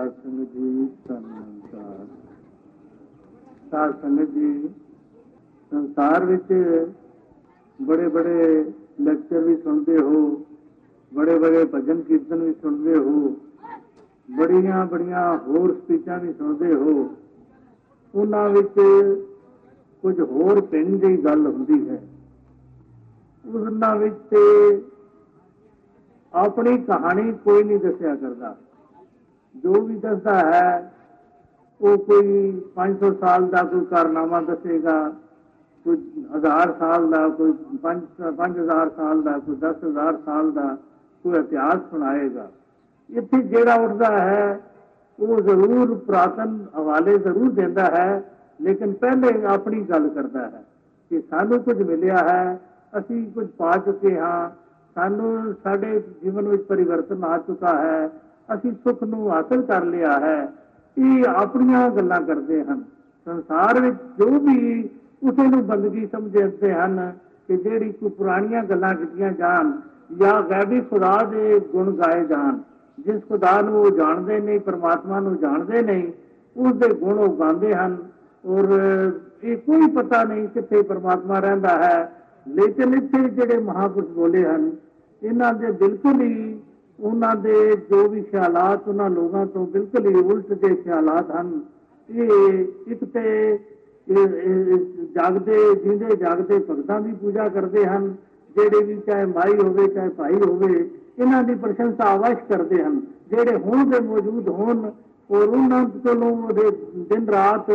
ਸਾਧ ਸੰਗਤ ਜੀ ਧੰਨਵਾਦ ਸਾਧ ਸੰਗਤ ਜੀ ਸੰਸਾਰ ਵਿੱਚ ਬੜੇ ਬੜੇ ਲੈਕਚਰ ਵੀ ਸੁਣਦੇ ਹੋ ਬੜੇ ਬੜੇ ਭਜਨ ਕੀਰਤਨ ਵੀ ਸੁਣਦੇ ਹੋ ਬੜੀਆਂ ਬੜੀਆਂ ਹੋਰ ਸਪੀਚਾਂ ਵੀ ਸੁਣਦੇ ਹੋ। ਉਹਨਾਂ ਵਿੱਚ ਕੁਝ ਹੋਰ ਪਿੰਡ ਦੀ ਗੱਲ ਹੁੰਦੀ ਹੈ। ਉਹਨਾਂ ਵਿੱਚ ਤੇ ਆਪਣੀ ਕਹਾਣੀ ਕੋਈ ਨਹੀਂ ਦੱਸਿਆ ਕਰਦਾ। ਜੋ ਵੀ ਦੱਸਦਾ ਹੈ ਉਹ ਕੋਈ 500 ਸਾਲ ਦਾ ਕੋਈ ਕਾਰਨਾਮਾ ਦੱਸੇਗਾ ਕੋਈ ਹਜ਼ਾਰ ਸਾਲ ਦਾ ਕੋਈ 5000 ਸਾਲ ਦਾ ਕੋਈ 10000 ਸਾਲ ਦਾ ਕੋਈ ਇਤਿਹਾਸ ਸੁਣਾਏਗਾ ਇੱਥੇ ਜਿਹੜਾ ਉੱਠਦਾ ਹੈ ਉਹ ਜ਼ਰੂਰ ਪ੍ਰਾਤਨ ਹਵਾਲੇ ਜ਼ਰੂਰ ਦਿੰਦਾ ਹੈ ਲੇਕਿਨ ਪਹਿਲੇ ਆਪਣੀ ਗੱਲ ਕਰਦਾ ਹੈ ਕਿ ਸਾਨੂੰ ਕੁਝ ਮਿਲਿਆ ਹੈ ਅਸੀਂ ਕੁਝ ਪਾ ਚੁੱਕੇ ਹਾਂ ਸਾਨੂੰ ਸਾਡੇ ਜੀਵਨ ਵਿੱਚ ਪਰਿਵਰਤਨ ਆ ਚੁੱਕਾ ਹੈ ਅਸੀਂ ਸੁੱਖ ਨੂੰ ਹਾਸਲ ਕਰ ਲਿਆ ਹੈ। ਇਹ ਆਪਣੀਆਂ ਗੱਲਾਂ ਕਰਦੇ ਹਨ। ਸੰਸਾਰ ਵਿੱਚ ਜੋ ਵੀ ਉਸੇ ਨੂੰ ਬੰਦਗੀ ਸਮਝਦੇ ਹਨ ਕਿ ਜਿਹੜੀ ਕੋ ਪੁਰਾਣੀਆਂ ਗੱਲਾਂ ਕੀਤੀਆਂ ਜਾਣ ਜਾਂ ਗੈਬੀ ਖੁਦਾ ਦੇ ਗੁਣ ਗਾਏ ਜਾਣ, ਜਿਸ ਖੁਦਾ ਨੂੰ ਉਹ ਜਾਣਦੇ ਨਹੀਂ ਪਰਮਾਤਮਾ ਨੂੰ ਜਾਣਦੇ ਨਹੀਂ ਉਸ ਦੇ ਗੁਣ ਉਹ ਗਾਉਂਦੇ ਹਨ। ਔਰ ਇਹ ਕੋਈ ਪਤਾ ਨਹੀਂ ਕਿੱਥੇ ਪਰਮਾਤਮਾ ਰਹਿੰਦਾ ਹੈ। ਲੇਕਿਨ ਇੱਥੇ ਜਿਹੜੇ ਮਹਾਪੁਰਸ਼ ਬੋਲੇ ਹਨ, ਇਹਨਾਂ ਦੇ ਬਿਲਕੁਲ ਹੀ ਉਹਨਾਂ ਦੇ ਜੋ ਵੀ ਖਿਆਲਾਤ ਉਹਨਾਂ ਲੋਕਾਂ ਤੋਂ ਬਿਲਕੁਲ ਹੀ ਉਲਟ ਦੇ ਖਿਆਲਾਤ ਹਨ ਇਹ ਇੱਕ ਤੇ ਜਾਗਦੇ ਜਿੰਦੇ ਜਾਗਦੇ ਭਗਤਾਂ ਦੀ ਪੂਜਾ ਕਰਦੇ ਹਨ ਜਿਹੜੇ ਵੀ ਚਾਹੇ ਮਾਈ ਹੋਵੇ ਚਾਹੇ ਭਾਈ ਹੋਵੇ ਇਹਨਾਂ ਦੀ ਪ੍ਰਸ਼ੰਸਾ ਅਵਸ਼ ਕਰਦੇ ਹਨ ਜਿਹੜੇ ਹੁਣ ਦੇ ਮੌਜੂਦ ਹੋਣ ਔਰ ਉਹਨਾਂ ਕੋਲੋਂ ਉਹਦੇ ਦਿਨ ਰਾਤ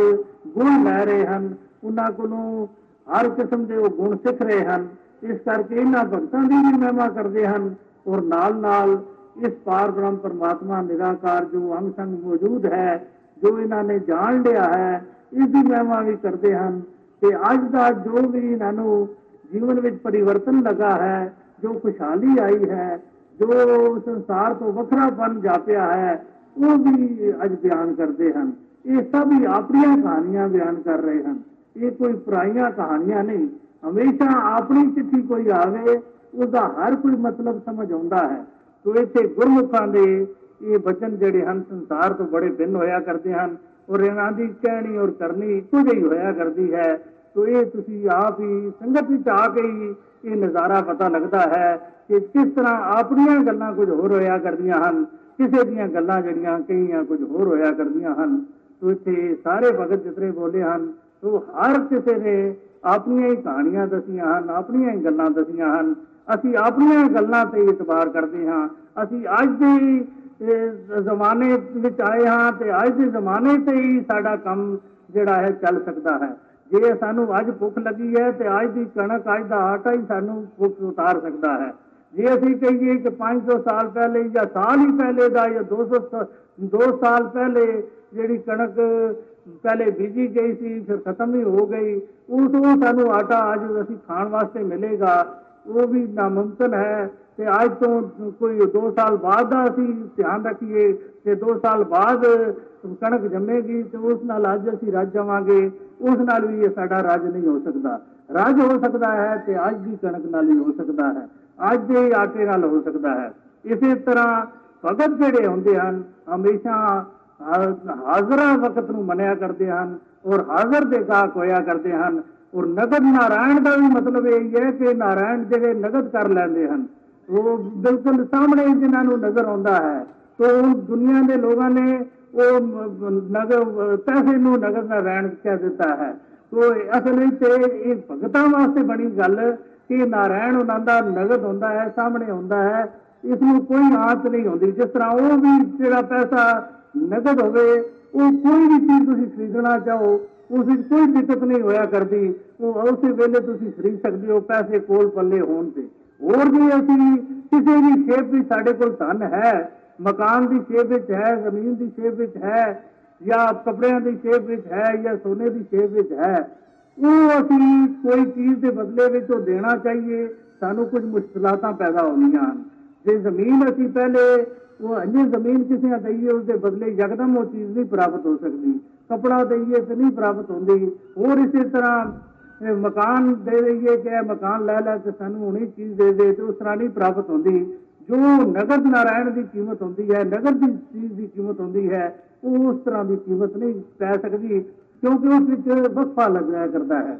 ਗੁਣ ਲੈ ਰਹੇ ਹਨ ਉਹਨਾਂ ਕੋਲੋਂ ਹਰ ਕਿਸਮ ਦੇ ਉਹ ਗੁਣ ਸਿੱਖ ਰਹੇ ਹਨ ਇਸ ਕਰਕੇ ਇਹਨਾਂ ਭਗਤਾਂ ਦੀ ਵੀ ਮਹਿਮਾ ਕਰਦੇ ਹਨ ਔਰ ਨਾਲ ਨਾਲ ਇਸ ਪਾਰ ਬ੍ਰਹਮ ਪਰਮਾਤਮਾ ਨਿਰਾਕਾਰ ਜੋ ਅੰਗ ਸੰਗ ਮੌਜੂਦ ਹੈ ਜੋ ਇਹਨਾਂ ਨੇ ਜਾਣ ਲਿਆ ਹੈ ਇਸ ਦੀ ਮਹਿਮਾ ਵੀ ਕਰਦੇ ਹਨ ਤੇ ਅੱਜ ਦਾ ਜੋ ਵੀ ਇਹਨਾਂ ਨੂੰ ਜੀਵਨ ਵਿੱਚ ਪਰਿਵਰਤਨ ਲਗਾ ਹੈ ਜੋ ਖੁਸ਼ਹਾਲੀ ਆਈ ਹੈ ਜੋ ਸੰਸਾਰ ਤੋਂ ਵੱਖਰਾਪਨ ਜਾਪਿਆ ਹੈ ਉਹ ਵੀ ਅੱਜ ਬਿਆਨ ਕਰਦੇ ਹਨ ਇਹ ਸਭ ਹੀ ਆਪਣੀਆਂ ਕਹਾਣੀਆਂ ਬਿਆਨ ਕਰ ਰਹੇ ਹਨ ਇਹ ਕੋਈ ਪੁਰਾਣੀਆਂ ਕਹਾਣੀਆਂ ਨਹੀਂ ਹਮੇਸ਼ਾ ਆਪਣੀ ਚਿੱਠੀ ਕੋਈ ਆਵੇ ਉਹਦਾ ਹਰ ਕੋਈ ਮਤਲਬ ਸਮਝ ਆਉਂਦਾ ਹੈ ਤੋ ਇੱਥੇ ਗੁਰਮੁਖਾਂ ਦੇ ਇਹ ਬਚਨ ਜਿਹੜੇ ਹਨ ਸੰਸਾਰ ਤੋਂ ਬੜੇ ਭਿੰਨ ਹੋਇਆ ਕਰਦੇ ਹਨ ਔਰ ਇਹਨਾਂ ਦੀ ਕਹਿਣੀ ਔਰ ਕਰਨੀ ਇੱਕੋ ਜਿਹੀ ਹੋਇਆ ਕਰਦੀ ਹੈ ਤੋ ਇਹ ਤੁਸੀਂ ਆਪ ਹੀ ਸੰਗਤ ਵਿੱਚ ਆ ਕੇ ਹੀ ਇਹ ਨਜ਼ਾਰਾ ਪਤਾ ਲੱਗਦਾ ਹੈ ਕਿ ਕਿਸ ਤਰ੍ਹਾਂ ਆਪਣੀਆਂ ਗੱਲਾਂ ਕੁਝ ਹੋਰ ਹੋਇਆ ਕਰਦੀਆਂ ਹਨ ਕਿਸੇ ਦੀਆਂ ਗੱਲਾਂ ਜਿਹੜੀਆਂ ਕਈਆਂ ਕੁਝ ਹੋਰ ਹੋਇਆ ਕਰਦੀਆਂ ਹਨ ਤੋ ਇੱਥੇ ਸਾਰੇ ਭਗਤ ਜਿਤਨੇ ਬੋਲੇ ਹਨ ਤੋ ਹਰ ਕਿਸੇ ਨੇ ਆਪਣੀਆਂ ਹੀ ਕਹਾਣੀਆਂ ਦਸੀਆਂ ਹਨ ਆਪਣੀਆਂ ਹੀ ਗੱਲਾਂ ਦਸੀਆਂ ਹਨ ਅਸੀਂ ਆਪਣੀਆਂ ਗੱਲਾਂ ਤੇ ਇਤਬਾਰ ਕਰਦੇ ਹਾਂ ਅਸੀਂ ਅੱਜ ਦੇ ਜ਼ਮਾਨੇ ਵਿੱਚ ਆਏ ਹਾਂ ਤੇ ਅੱਜ ਦੇ ਜ਼ਮਾਨੇ ਤੇ ਹੀ ਸਾਡਾ ਕੰਮ ਜਿਹੜਾ ਹੈ ਚੱਲ ਸਕਦਾ ਹੈ ਜੇ ਸਾਨੂੰ ਅੱਜ ਭੁੱਖ ਲੱਗੀ ਹੈ ਤੇ ਅੱਜ ਦੀ ਕਣਕ ਅੱਜ ਦਾ ਆਟਾ ਹੀ ਸਾਨੂੰ ਭੁੱਖ ਉਤਾਰ ਸਕਦਾ ਹੈ ਜੇ ਅਸੀਂ ਕਹੀਏ ਕਿ 500 ਸਾਲ ਪਹਿਲੇ ਜਾਂ ਸਾਲ ਹੀ ਪਹਿਲੇ ਦਾ ਜਾਂ 200 2 ਸਾਲ ਪਹਿਲੇ ਜਿਹੜੀ ਕਣਕ ਪਹਿਲੇ ਬੀਜੀ ਗਈ ਸੀ ਫਿਰ ਖਤਮ ਹੀ ਹੋ ਗਈ ਉਸ ਨੂੰ ਸਾਨੂੰ ਆਟਾ ਅੱਜ ਅਸੀਂ ਖਾਣ ਵਾਸਤੇ ਮਿਲੇਗਾ ਉਹ ਵੀ ਨਾਮੁਮਕਿਨ ਹੈ ਤੇ ਅੱਜ ਤੋਂ ਕੋਈ 2 ਸਾਲ ਬਾਅਦ ਦਾ ਅਸੀਂ ਧਿਆਨ ਰੱਖੀਏ ਕਿ 2 ਸਾਲ ਬਾਅਦ ਕਣਕ ਜੰਮੇਗੀ ਤੇ ਉਸ ਨਾਲ ਅੱਜ ਅਸੀਂ ਰੱਜ ਜਾਵਾਂਗੇ ਉਸ ਨਾਲ ਵੀ ਇਹ ਸਾਡਾ ਰਾਜ ਨਹੀਂ ਹੋ ਸਕਦਾ ਰਾਜ ਹੋ ਸਕਦਾ ਹੈ ਤੇ ਅੱਜ ਦੀ ਕਣਕ ਨਾਲ ਹੀ ਹੋ ਸਕਦਾ ਹੈ ਅੱਜ ਦੇ ਆਟੇ ਨਾਲ ਹੋ ਸਕਦਾ ਹੈ ਇਸੇ ਤਰ੍ਹਾਂ ਭਗਤ ਜਿਹੜੇ ਹੁੰਦੇ ਹਨ ਹਮੇਸ਼ਾ ਹਾਜ਼ਰਾ ਵਕਤ ਨੂੰ ਮੰਨਿਆ ਕਰਦੇ ਹਨ ਔਰ ਹਾਜ਼ਰ ਦੇ ਗਾਹਕ ਹੋਇਆ ਕਰਦੇ ਹਨ ਔਰ ਨਗਦ ਨਾਰਾਇਣ ਦਾ ਵੀ ਮਤਲਬ ਇਹ ਹੈ ਕਿ ਨਾਰਾਇਣ ਜਿਹੜੇ ਨਗਦ ਕਰ ਲੈਂਦੇ ਹਨ, ਉਹ ਬਿਲਕੁਲ ਸਾਹਮਣੇ ਜਿਨ੍ਹਾਂ ਨੂੰ ਨਜ਼ਰ ਆਉਂਦਾ ਹੈ, ਤੋਂ ਦੁਨੀਆ ਦੇ ਲੋਕਾਂ ਨੇ ਉਹ ਨਗਦ ਪੈਸੇ ਨੂੰ ਨਗਦ ਨਾਰਾਇਣ ਕਹਿ ਦਿੱਤਾ ਹੈ। ਤੋਂ ਅਸਲ ਵਿੱਚ ਇਹ ਭਗਤਾਂ ਵਾਸਤੇ ਬਣੀ ਗੱਲ ਕਿ ਨਾਰਾਇਣ ਉਹਨਾਂ ਦਾ ਨਗਦ ਹੁੰਦਾ ਹੈ, ਸਾਹਮਣੇ ਹੁੰਦਾ ਹੈ, ਇਸ ਨੂੰ ਕੋਈ ਆਤ ਨਹੀਂ ਹੁੰਦੀ। ਜਿਸ ਤਰ੍ਹਾਂ ਉਹ ਵੀ ਜਿਹੜਾ ਪੈਸਾ ਨਗਦ ਹੋਵੇ, ਉਹ ਕੋਈ ਵੀ ਚੀਜ਼ ਤੁਸੀਂ ਖਰੀਦਣਾ ਚਾਹੋ ਉਸ ਵਿੱਚ ਕੋਈ ਦਿੱਕਤ ਨਹੀਂ ਹੋਇਆ ਕਰਦੀ ਉਹ ਉਸੇ ਵੇਲੇ ਤੁਸੀਂ ਖਰੀਦ ਸਕਦੇ ਹੋ ਪੈਸੇ ਕੋਲ ਪੱਲੇ ਹੋਣ ਤੇ ਹੋਰ ਵੀ ਅਸੀਂ ਕਿਸੇ ਵੀ ਸ਼ੇਪ ਵਿੱਚ ਸਾਡੇ ਕੋਲ ਧਨ ਹੈ ਮਕਾਨ ਦੀ ਸ਼ੇਪ ਵਿੱਚ ਹੈ ਜ਼ਮੀਨ ਦੀ ਸ਼ੇਪ ਵਿੱਚ ਹੈ ਜਾਂ ਕੱਪੜਿਆਂ ਦੀ ਸ਼ੇਪ ਵਿੱਚ ਹੈ ਜਾਂ ਸੋਨੇ ਦੀ ਸ਼ੇਪ ਵਿੱਚ ਹੈ ਉਹ ਅਸੀਂ ਕੋਈ ਚੀਜ਼ ਦੇ ਬਦਲੇ ਵਿੱਚ ਉਹ ਦੇਣਾ ਚਾਹੀਏ ਸਾਨੂੰ ਕੁਝ ਮੁਸ਼ਕਲਾਤਾਂ ਪੈਦਾ ਹੋਣੀਆਂ ਹਨ ਜੇ ਜ਼ਮੀਨ ਅਸੀਂ ਪਹਿਲੇ ਉਹ ਅੰਨੇ ਜ਼ਮੀਨ ਕਿਸੇ ਨੂੰ ਦਈਏ ਉਸ ਦੇ ਬਦਲੇ ਯਕਦਮ ਉਹ ਚੀਜ਼ ਨਹੀਂ ਪ੍ਰਾਪਤ ਹੋ ਸਕਦੀ। ਕਪੜਾ ਦਈਏ ਤੇ ਨਹੀਂ ਪ੍ਰਾਪਤ ਹੁੰਦੀ। ਹੋਰ ਇਸੇ ਤਰ੍ਹਾਂ ਮਕਾਨ ਦੇ ਦਈਏ ਕਿ ਮਕਾਨ ਲੈ ਲੈ ਤੇ ਸਾਨੂੰ ਹੁਣੀ ਚੀਜ਼ ਦੇ ਦੇ ਤੇ ਉਸ ਤਰ੍ਹਾਂ ਨਹੀਂ ਪ੍ਰਾਪਤ ਹੁੰਦੀ। ਜੋ ਨਗਦ ਨਾਰਾਇਣ ਦੀ ਕੀਮਤ ਹੁੰਦੀ ਹੈ ਨਗਦ ਦੀ ਚੀਜ਼ ਦੀ ਕੀਮਤ ਹੁੰਦੀ ਹੈ, ਉਹ ਉਸ ਤਰ੍ਹਾਂ ਦੀ ਕੀਮਤ ਨਹੀਂ ਪੈ ਸਕਦੀ, ਕਿਉਂਕਿ ਉਸ ਵਿੱਚ ਵਕਫਾ ਲੱਗਿਆ ਕਰਦਾ ਹੈ।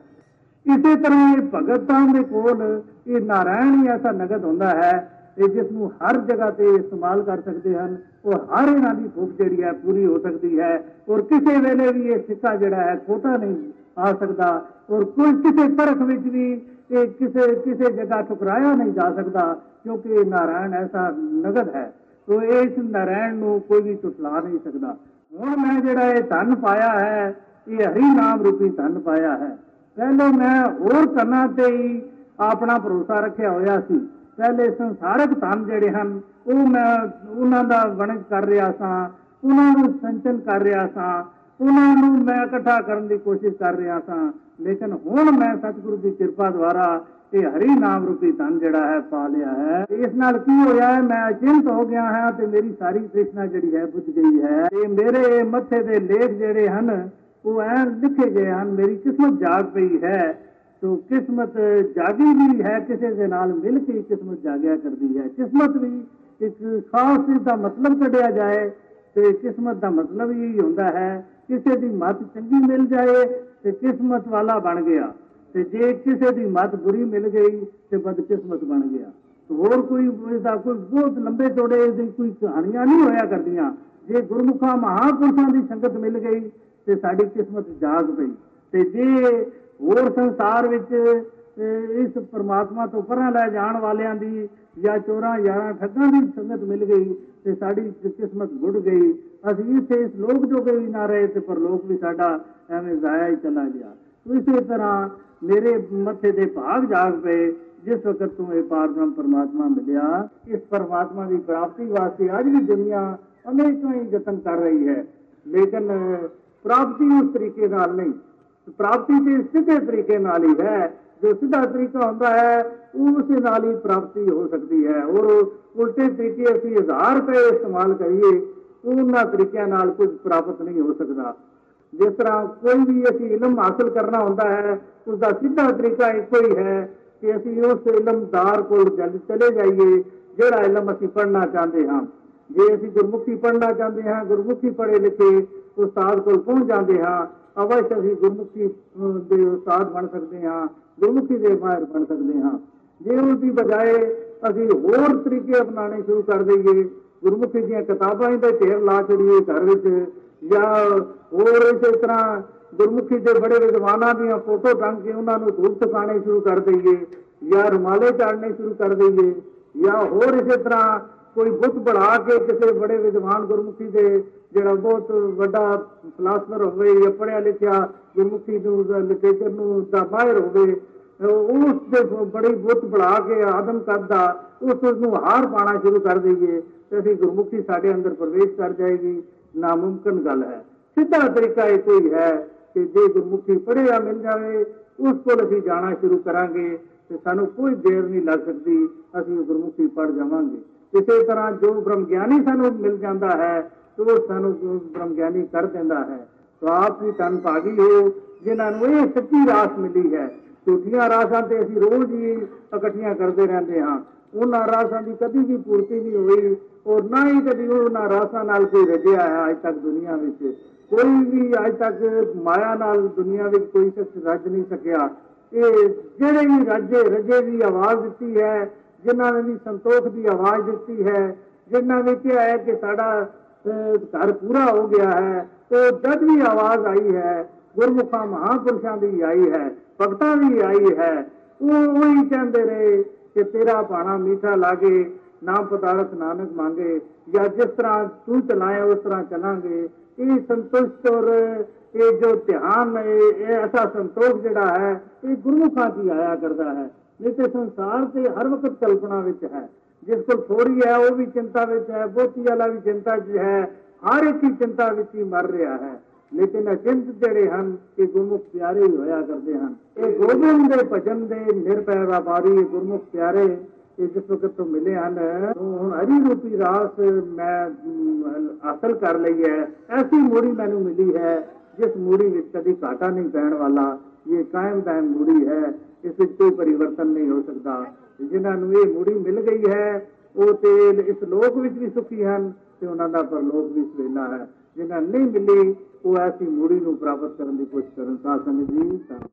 ਇਸੇ ਤਰ੍ਹਾਂ ਇਹ ਭਗਤਾਂ ਦੇ ਕੋਲ ਇਹ ਨਾਰਾਇਣ ਹੀ ਐਸਾ ਨਗਦ ਹੁੰਦਾ ਹੈ ਇਹ ਜਿਸ ਨੂੰ ਹਰ ਜਗ੍ਹਾ ਤੇ ਇਸਤੇਮਾਲ ਕਰ ਸਕਦੇ ਹਨ ਔਰ ਹਰ ਇਹਨਾਂ ਦੀ ਭੁੱਖ ਜਿਹੜੀ ਹੈ ਪੂਰੀ ਹੋ ਸਕਦੀ ਹੈ ਔਰ ਕਿਸੇ ਵੇਲੇ ਵੀ ਇਹ ਸਿੱਕਾ ਜਿਹੜਾ ਹੈ ਖੋਟਾ ਨਹੀਂ ਆ ਸਕਦਾ ਔਰ ਕੋਈ ਕਿਸੇ ਪਰਖ ਵਿੱਚ ਵੀ ਇਹ ਕਿਸੇ ਕਿਸੇ ਜਗ੍ਹਾ ਠੁਕਰਾਇਆ ਨਹੀਂ ਜਾ ਸਕਦਾ ਕਿਉਂਕਿ ਇਹ ਨਾਰਾਇਣ ਐਸਾ ਨਗਦ ਹੈ ਤੋ ਇਸ ਨਾਰਾਇਣ ਨੂੰ ਕੋਈ ਵੀ ਟੁੱਟਲਾ ਨਹੀਂ ਸਕਦਾ ਹੁਣ ਮੈਂ ਜਿਹੜਾ ਇਹ ਧਨ ਪਾਇਆ ਹੈ ਇਹ ਹਰੀ ਨਾਮ ਰੂਪੀ ਧਨ ਪਾਇਆ ਹੈ ਪਹਿਲੇ ਮੈਂ ਹੋਰ ਕੰਨਾਂ ਤੇ ਹੀ ਆਪਣਾ ਭਰੋਸਾ ਰੱਖਿਆ ਹੋਇਆ ਸੀ ਪਹਿਲੇ ਸੰਸਾਰਕ ਧਨ ਜਿਹੜੇ ਹਨ, ਉਹ ਮੈਂ ਉਹਨਾਂ ਦਾ ਵਣਜ ਕਰ ਰਿਹਾ ਸਾਂ, ਉਹਨਾਂ ਨੂੰ ਸੰਚਨ ਕਰ ਰਿਹਾ ਸਾਂ, ਉਹਨਾਂ ਨੂੰ ਮੈਂ ਇਕੱਠਾ ਕਰਨ ਦੀ ਕੋਸ਼ਿਸ਼ ਕਰ ਰਿਹਾ ਸਾਂ। ਲੇਕਿਨ ਹੁਣ ਮੈਂ ਸਤਿਗੁਰੂ ਦੀ ਕਿਰਪਾ ਦੁਆਰਾ ਇਹ ਹਰੀ ਨਾਮ ਰੂਪੀ ਧਨ ਜਿਹੜਾ ਹੈ ਪਾ ਲਿਆ ਹੈ। ਇਸ ਨਾਲ ਕੀ ਹੋਇਆ ਹੈ? ਮੈਂ ਅਚਿੰਤ ਹੋ ਗਿਆ ਹਾਂ ਤੇ ਮੇਰੀ ਸਾਰੀ ਤ੍ਰਿਸ਼ਨਾ ਜਿਹੜੀ ਹੈ ਬੁੱਝ ਗਈ ਹੈ। ਤੇ ਮੇਰੇ ਮੱਥੇ ਦੇ ਲੇਖ ਜਿਹੜੇ ਹਨ, ਉਹ ਐ ਲਿਖੇ ਗਏ ਹਨ, ਮੇਰੀ ਕਿਸਮਤ ਜਾਗ ਪਈ ਹੈ। तो किस्मत जागी भी है, किसी के नाल मिल के किस्मत जागया करती है। किस्मत भी एक खास चीज़ का मतलब कढ़िया जाए तो किस्मत का मतलब यही होता है, किसी की मत चंगी मिल जाए तो किस्मत वाला बन गया। तो जे किसी की मत बुरी मिल गई तो बदकिस्मत बन गया। तो होर कोई इसका कोई बहुत लंबे चौड़े कोई कहानियाँ नहीं होया कर जे गुरमुखा, महापुरुषों की संगत मिल गई तो साड़ी किस्मत जाग पई। तो जे ਹੋਰ ਸੰਸਾਰ ਵਿੱਚ ਇਸ ਪਰਮਾਤਮਾ ਤੋਂ ਪਰਾਂ ਲੈ ਜਾਣ ਵਾਲਿਆਂ ਦੀ ਜਾਂ ਚੋਰਾਂ ਯਾਰਾਂ ਠੱਗਾਂ ਦੀ ਸੰਗਤ ਮਿਲ ਗਈ ਤੇ ਸਾਡੀ ਕਿਸਮਤ ਗੁੱਡ ਗਈ ਅਸੀਂ ਇੱਥੇ ਇਸ ਲੋਕ ਜੋਗੇ ਵੀ ਨਾ ਰਹੇ ਤੇ ਪਰਲੋਕ ਵੀ ਸਾਡਾ ਐਵੇਂ ਜ਼ਾਇਆ ਹੀ ਚਲਾ ਗਿਆ ਇਸੇ ਤਰ੍ਹਾਂ ਮੇਰੇ ਮੱਥੇ ਦੇ ਭਾਗ ਜਾਗ ਪਏ ਜਿਸ ਵਕਤ ਤੋਂ ਇਹ ਪਾਰਬ੍ਰਹਮ ਪਰਮਾਤਮਾ ਮਿਲਿਆ ਇਸ ਪਰਮਾਤਮਾ ਦੀ ਪ੍ਰਾਪਤੀ ਵਾਸਤੇ ਅੱਜ ਵੀ ਦੁਨੀਆ ਹਮੇਸ਼ਾ ਹੀ ਯਤਨ ਕਰ ਰਹੀ ਹੈ ਲੇਕਿਨ ਪ੍ਰਾਪਤੀ ਉਸ ਤਰੀਕੇ ਨਾਲ ਨਹੀਂ ਪ੍ਰਾਪਤੀ ਤੇ ਸਿੱਧੇ ਤਰੀਕੇ ਨਾਲ ਹੀ ਹੈ ਜੋ ਸਿੱਧਾ ਤਰੀਕਾ ਹੁੰਦਾ ਹੈ ਉਸੇ ਨਾਲ ਹੀ ਪ੍ਰਾਪਤੀ ਹੋ ਸਕਦੀ ਹੈ ਔਰ ਉਲਟੇ ਤਰੀਕੇ ਅਸੀਂ 1000 ਰੁਪਏ ਇਸਤੇਮਾਲ ਕਰੀਏ ਉਹਨਾਂ ਤਰੀਕਿਆਂ ਨਾਲ ਕੁਝ ਪ੍ਰਾਪਤ ਨਹੀਂ ਹੋ ਸਕਦਾ ਜਿਸ ਤਰ੍ਹਾਂ ਕੋਈ ਵੀ ਅਸੀਂ ਇਲਮ ਹਾਸਲ ਕਰਨਾ ਹੁੰਦਾ ਹੈ ਉਸ ਦਾ ਸਿੱਧਾ ਤਰੀਕਾ ਇੱਕੋ ਹੀ ਹੈ ਕਿ ਅਸੀਂ ਉਸ ਇਲਮਦਾਰ ਕੋਲ ਚਲੇ ਜਾਈਏ ਜਿਹੜਾ ਇਲਮ ਅਸੀਂ ਪੜ੍ਹਨਾ ਚਾਹੁੰਦੇ ਹਾਂ ਜੇ ਅਸੀਂ ਗੁਰਮੁਖੀ ਪੜ੍ਹਨਾ ਚਾਹੁੰਦੇ ਹਾਂ ਗੁਰਮੁਖੀ ਪੜ੍ਹੇ ਲਿਖੇ ਉਸਤਾਦ ਕੋਲ ਪਹੁੰਚ ਜਾਂਦੇ ਹਾਂ ਅਵਸ਼ ਅਸੀਂ ਗੁਰਮੁਖੀ ਦੇ ਉਸਤਾਦ ਬਣ ਸਕਦੇ ਹਾਂ ਗੁਰਮੁਖੀ ਦੇ ਮਾਹਿਰ ਬਣ ਸਕਦੇ ਹਾਂ ਜੇ ਉਸ ਦੀ ਬਜਾਏ ਅਸੀਂ ਹੋਰ ਤਰੀਕੇ ਅਪਣਾਣੇ ਸ਼ੁਰੂ ਕਰ ਦਈਏ ਗੁਰਮੁਖੀ ਦੀਆਂ ਕਿਤਾਬਾਂ ਹੀ ਤੇ ਢੇਰ ਲਾ ਛੜੀਏ ਘਰ ਵਿੱਚ ਜਾਂ ਹੋਰ ਇਸੇ ਤਰ੍ਹਾਂ ਗੁਰਮੁਖੀ ਦੇ ਬੜੇ ਵਿਦਵਾਨਾਂ ਦੀਆਂ ਫੋਟੋ ਟੰਗ ਕੇ ਉਹਨਾਂ ਨੂੰ ਧੂਪ ਟਿਕਾਣੇ ਸ਼ੁਰੂ ਕਰ ਦਈਏ ਜਾਂ ਰੁਮਾਲੇ ਚਾੜਨੇ ਸ਼ੁਰੂ ਕਰ ਦਈਏ ਜਾਂ ਹੋਰ ਇਸੇ ਤਰ੍ਹਾਂ ਕੋਈ ਬੁੱਤ ਬਣਾ ਕੇ ਕਿਸੇ ਬੜੇ ਵਿਦਵਾਨ ਗੁਰਮੁਖੀ ਦੇ ਜਿਹੜਾ ਬਹੁਤ ਵੱਡਾ ਫਲਸਫਰ ਹੋਵੇ ਜਾਂ ਪੜਿਆ ਲਿਖਿਆ ਗੁਰਮੁਖੀ ਨੂੰ ਲਿਟਰੇਚਰ ਨੂੰ ਦਾ ਮਾਹਿਰ ਹੋਵੇ ਉਸ ਦੇ ਬੜੀ ਬੁੱਤ ਬਣਾ ਕੇ ਆਦਮ ਕਰਦਾ ਉਸ ਨੂੰ ਹਾਰ ਪਾਣਾ ਸ਼ੁਰੂ ਕਰ ਦਈਏ ਤੇ ਅਸੀਂ ਗੁਰਮੁਖੀ ਸਾਡੇ ਅੰਦਰ ਪ੍ਰਵੇਸ਼ ਕਰ ਜਾਏਗੀ ਨਾਮੁਮਕਿਨ ਗੱਲ ਹੈ ਸਿੱਧਾ ਤਰੀਕਾ ਇਹ ਕੋਈ ਹੈ ਕਿ ਜੇ ਗੁਰਮੁਖੀ ਪੜਿਆ ਮਿਲ ਜਾਵੇ ਉਸ ਕੋਲ ਅਸੀਂ ਜਾਣਾ ਸ਼ੁਰੂ ਕਰਾਂਗੇ ਤੇ ਸਾਨੂੰ ਕੋਈ ਦੇਰ ਨਹੀਂ ਲੱਗ ਸਕਦੀ ਅਸੀਂ ਗੁਰਮੁਖੀ ਪੜ ਜਾਵਾਂਗੇ ਇਸੇ ਤਰ੍ਹਾਂ ਜੋ ਬ੍ਰਹਮ ਗਿਆਨੀ ਸਾਨੂੰ ਮਿਲ ਜਾਂਦਾ ਹੈ ਉਹ ਸਾਨੂੰ ਬ੍ਰਹਮ ਗਿਆਨੀ ਕਰ ਦਿੰਦਾ ਹੈ ਸੋ ਆਪ ਵੀ ਤਨ ਭਾਗੀ ਹੋ ਜਿਨ੍ਹਾਂ ਨੂੰ ਇਹ ਸੱਚੀ ਰਾਸ ਮਿਲੀ ਹੈ ਝੂਠੀਆਂ ਰਾਸਾਂ ਤੇ ਅਸੀਂ ਰੋਜ਼ ਹੀ ਇਕੱਠੀਆਂ ਕਰਦੇ ਰਹਿੰਦੇ ਹਾਂ ਉਹਨਾਂ ਰਾਸਾਂ ਦੀ ਕਦੀ ਵੀ ਪੂਰਤੀ ਨਹੀਂ ਹੋਈ ਔਰ ਨਾ ਹੀ ਕਦੀ ਉਹਨਾਂ ਰਾਸਾਂ ਨਾਲ ਕੋਈ ਰਜਿਆ ਹੈ ਅਜ ਤੱਕ ਦੁਨੀਆ ਵਿੱਚ ਕੋਈ ਵੀ ਅਜ ਤੱਕ ਮਾਇਆ ਨਾਲ ਦੁਨੀਆ ਵਿੱਚ ਕੋਈ ਸ਼ਖਸ ਰੱਜ ਨਹੀਂ ਸਕਿਆ ਇਹ ਜਿਹੜੇ ਵੀ ਰਾਜੇ ਰਜੇ ਦੀ ਆਵਾਜ਼ ਦਿੱਤੀ ਹੈ ਜਿਨ੍ਹਾਂ ਨੇ ਵੀ ਸੰਤੋਖ ਦੀ ਆਵਾਜ਼ ਦਿੱਤੀ ਹੈ ਜਿਨ੍ਹਾਂ ਨੇ ਕਿਹਾ ਹੈ ਕਿ ਸਾਡਾ ਘਰ ਪੂਰਾ ਹੋ ਗਿਆ ਹੈ ਉਹ ਜਦ ਵੀ ਆਵਾਜ਼ ਆਈ ਹੈ ਗੁਰਮੁਖਾਂ ਮਹਾਪੁਰਸ਼ਾਂ ਦੀ ਆਈ ਹੈ ਭਗਤਾਂ ਦੀ ਆਈ ਹੈ ਉਹ ਉਹੀ ਕਹਿੰਦੇ ਰਹੇ ਕਿ ਤੇਰਾ ਬਾਣਾ ਮੀਠਾ ਲਾਗੇ ਨਾਮ ਪਦਾਰਥ ਨਾਨਕ ਮੰਗੇ ਜਾਂ ਜਿਸ ਤਰ੍ਹਾਂ ਤੂੰ ਚਲਾਏ ਉਸ ਤਰ੍ਹਾਂ ਚਲਾਂਗੇ ਇਹ ਸੰਤੁਸ਼ਟ ਔਰ ਇਹ ਜੋ ਧਿਆਨ ਇਹ ਐਸਾ ਸੰਤੋਖ ਜਿਹੜਾ ਹੈ ਇਹ ਗੁਰਮੁਖਾਂ ਦੀ ਆਇਆ ਕਰਦਾ ਹੈ ਨਹੀਂ ਤੇ ਸੰਸਾਰ ਤੇ ਹਰ ਵਕਤ ਕਲਪਨਾ ਵਿੱਚ ਹੈ ਜਿਸ ਕੋਲ ਥੋੜੀ ਹੈ ਉਹ ਵੀ ਚਿੰਤਾ ਵਿੱਚ ਹੈ ਬਹੁਤੀ ਵਾਲਾ ਵੀ ਚਿੰਤਾ 'ਚ ਹੈ ਹਰ ਇੱਕ ਹੀ ਚਿੰਤਾ ਵਿੱਚ ਹੀ ਮਰ ਰਿਹਾ ਹੈ ਲੇਕਿਨ ਅਚਿੰਤ ਜਿਹੜੇ ਹਨ ਇਹ ਗੁਰਮੁਖ ਪਿਆਰੇ ਹੀ ਹੋਇਆ ਕਰਦੇ ਹਨ ਇਹ ਗੋਬਿੰਦ ਦੇ ਭਜਨ ਦੇ ਨਿਰਭੈ ਵਪਾਰੀ ਗੁਰਮੁਖ ਪਿਆਰੇ ਇਹ ਜਿਸ ਵਕਤ ਤੋਂ ਮਿਲੇ ਹਨ ਹੁਣ ਹਰੀ ਰੂਪੀ ਰਾਸ ਮੈਂ ਹਾਸਲ ਕਰ ਲਈ ਹੈ ਐਸੀ ਮੋੜੀ ਮੈਨੂੰ ਮਿਲੀ ਹੈ ਜਿਸ ਮੂੜੀ ਵਿੱਚ ਕਦੀ ਘਾਟਾ ਨਹੀਂ ਪੈਣ ਵਾਲਾ ਇਹ ਕਾਇਮ ਦਾਇਮ ਮੂੜੀ ਹੈ ਇਸ ਵਿੱਚ ਕੋਈ ਪਰਿਵਰਤਨ ਨਹੀਂ ਹੋ ਸਕਦਾ। ਜਿਨ੍ਹਾਂ ਨੂੰ ਇਹ ਮੂੜੀ ਮਿਲ ਗਈ ਹੈ, ਉਹ ਤੇ ਇਸ ਲੋਕ ਵਿੱਚ ਵੀ ਸੁਖੀ ਹਨ ਤੇ ਉਹਨਾਂ ਦਾ ਪਰਲੋਕ ਵੀ ਸਵੇਲਾ ਹੈ। ਜਿਨ੍ਹਾਂ ਨਹੀਂ ਮਿਲੀ, ਉਹ ਐਸੀ ਮੂੜੀ ਨੂੰ ਪ੍ਰਾਪਤ ਕਰਨ ਦੀ ਕੋਸ਼ਿਸ਼ ਕਰਨ। ਸਾਧ ਸੰਗਤ ਜੀ, ਧੰਨਵਾਦ।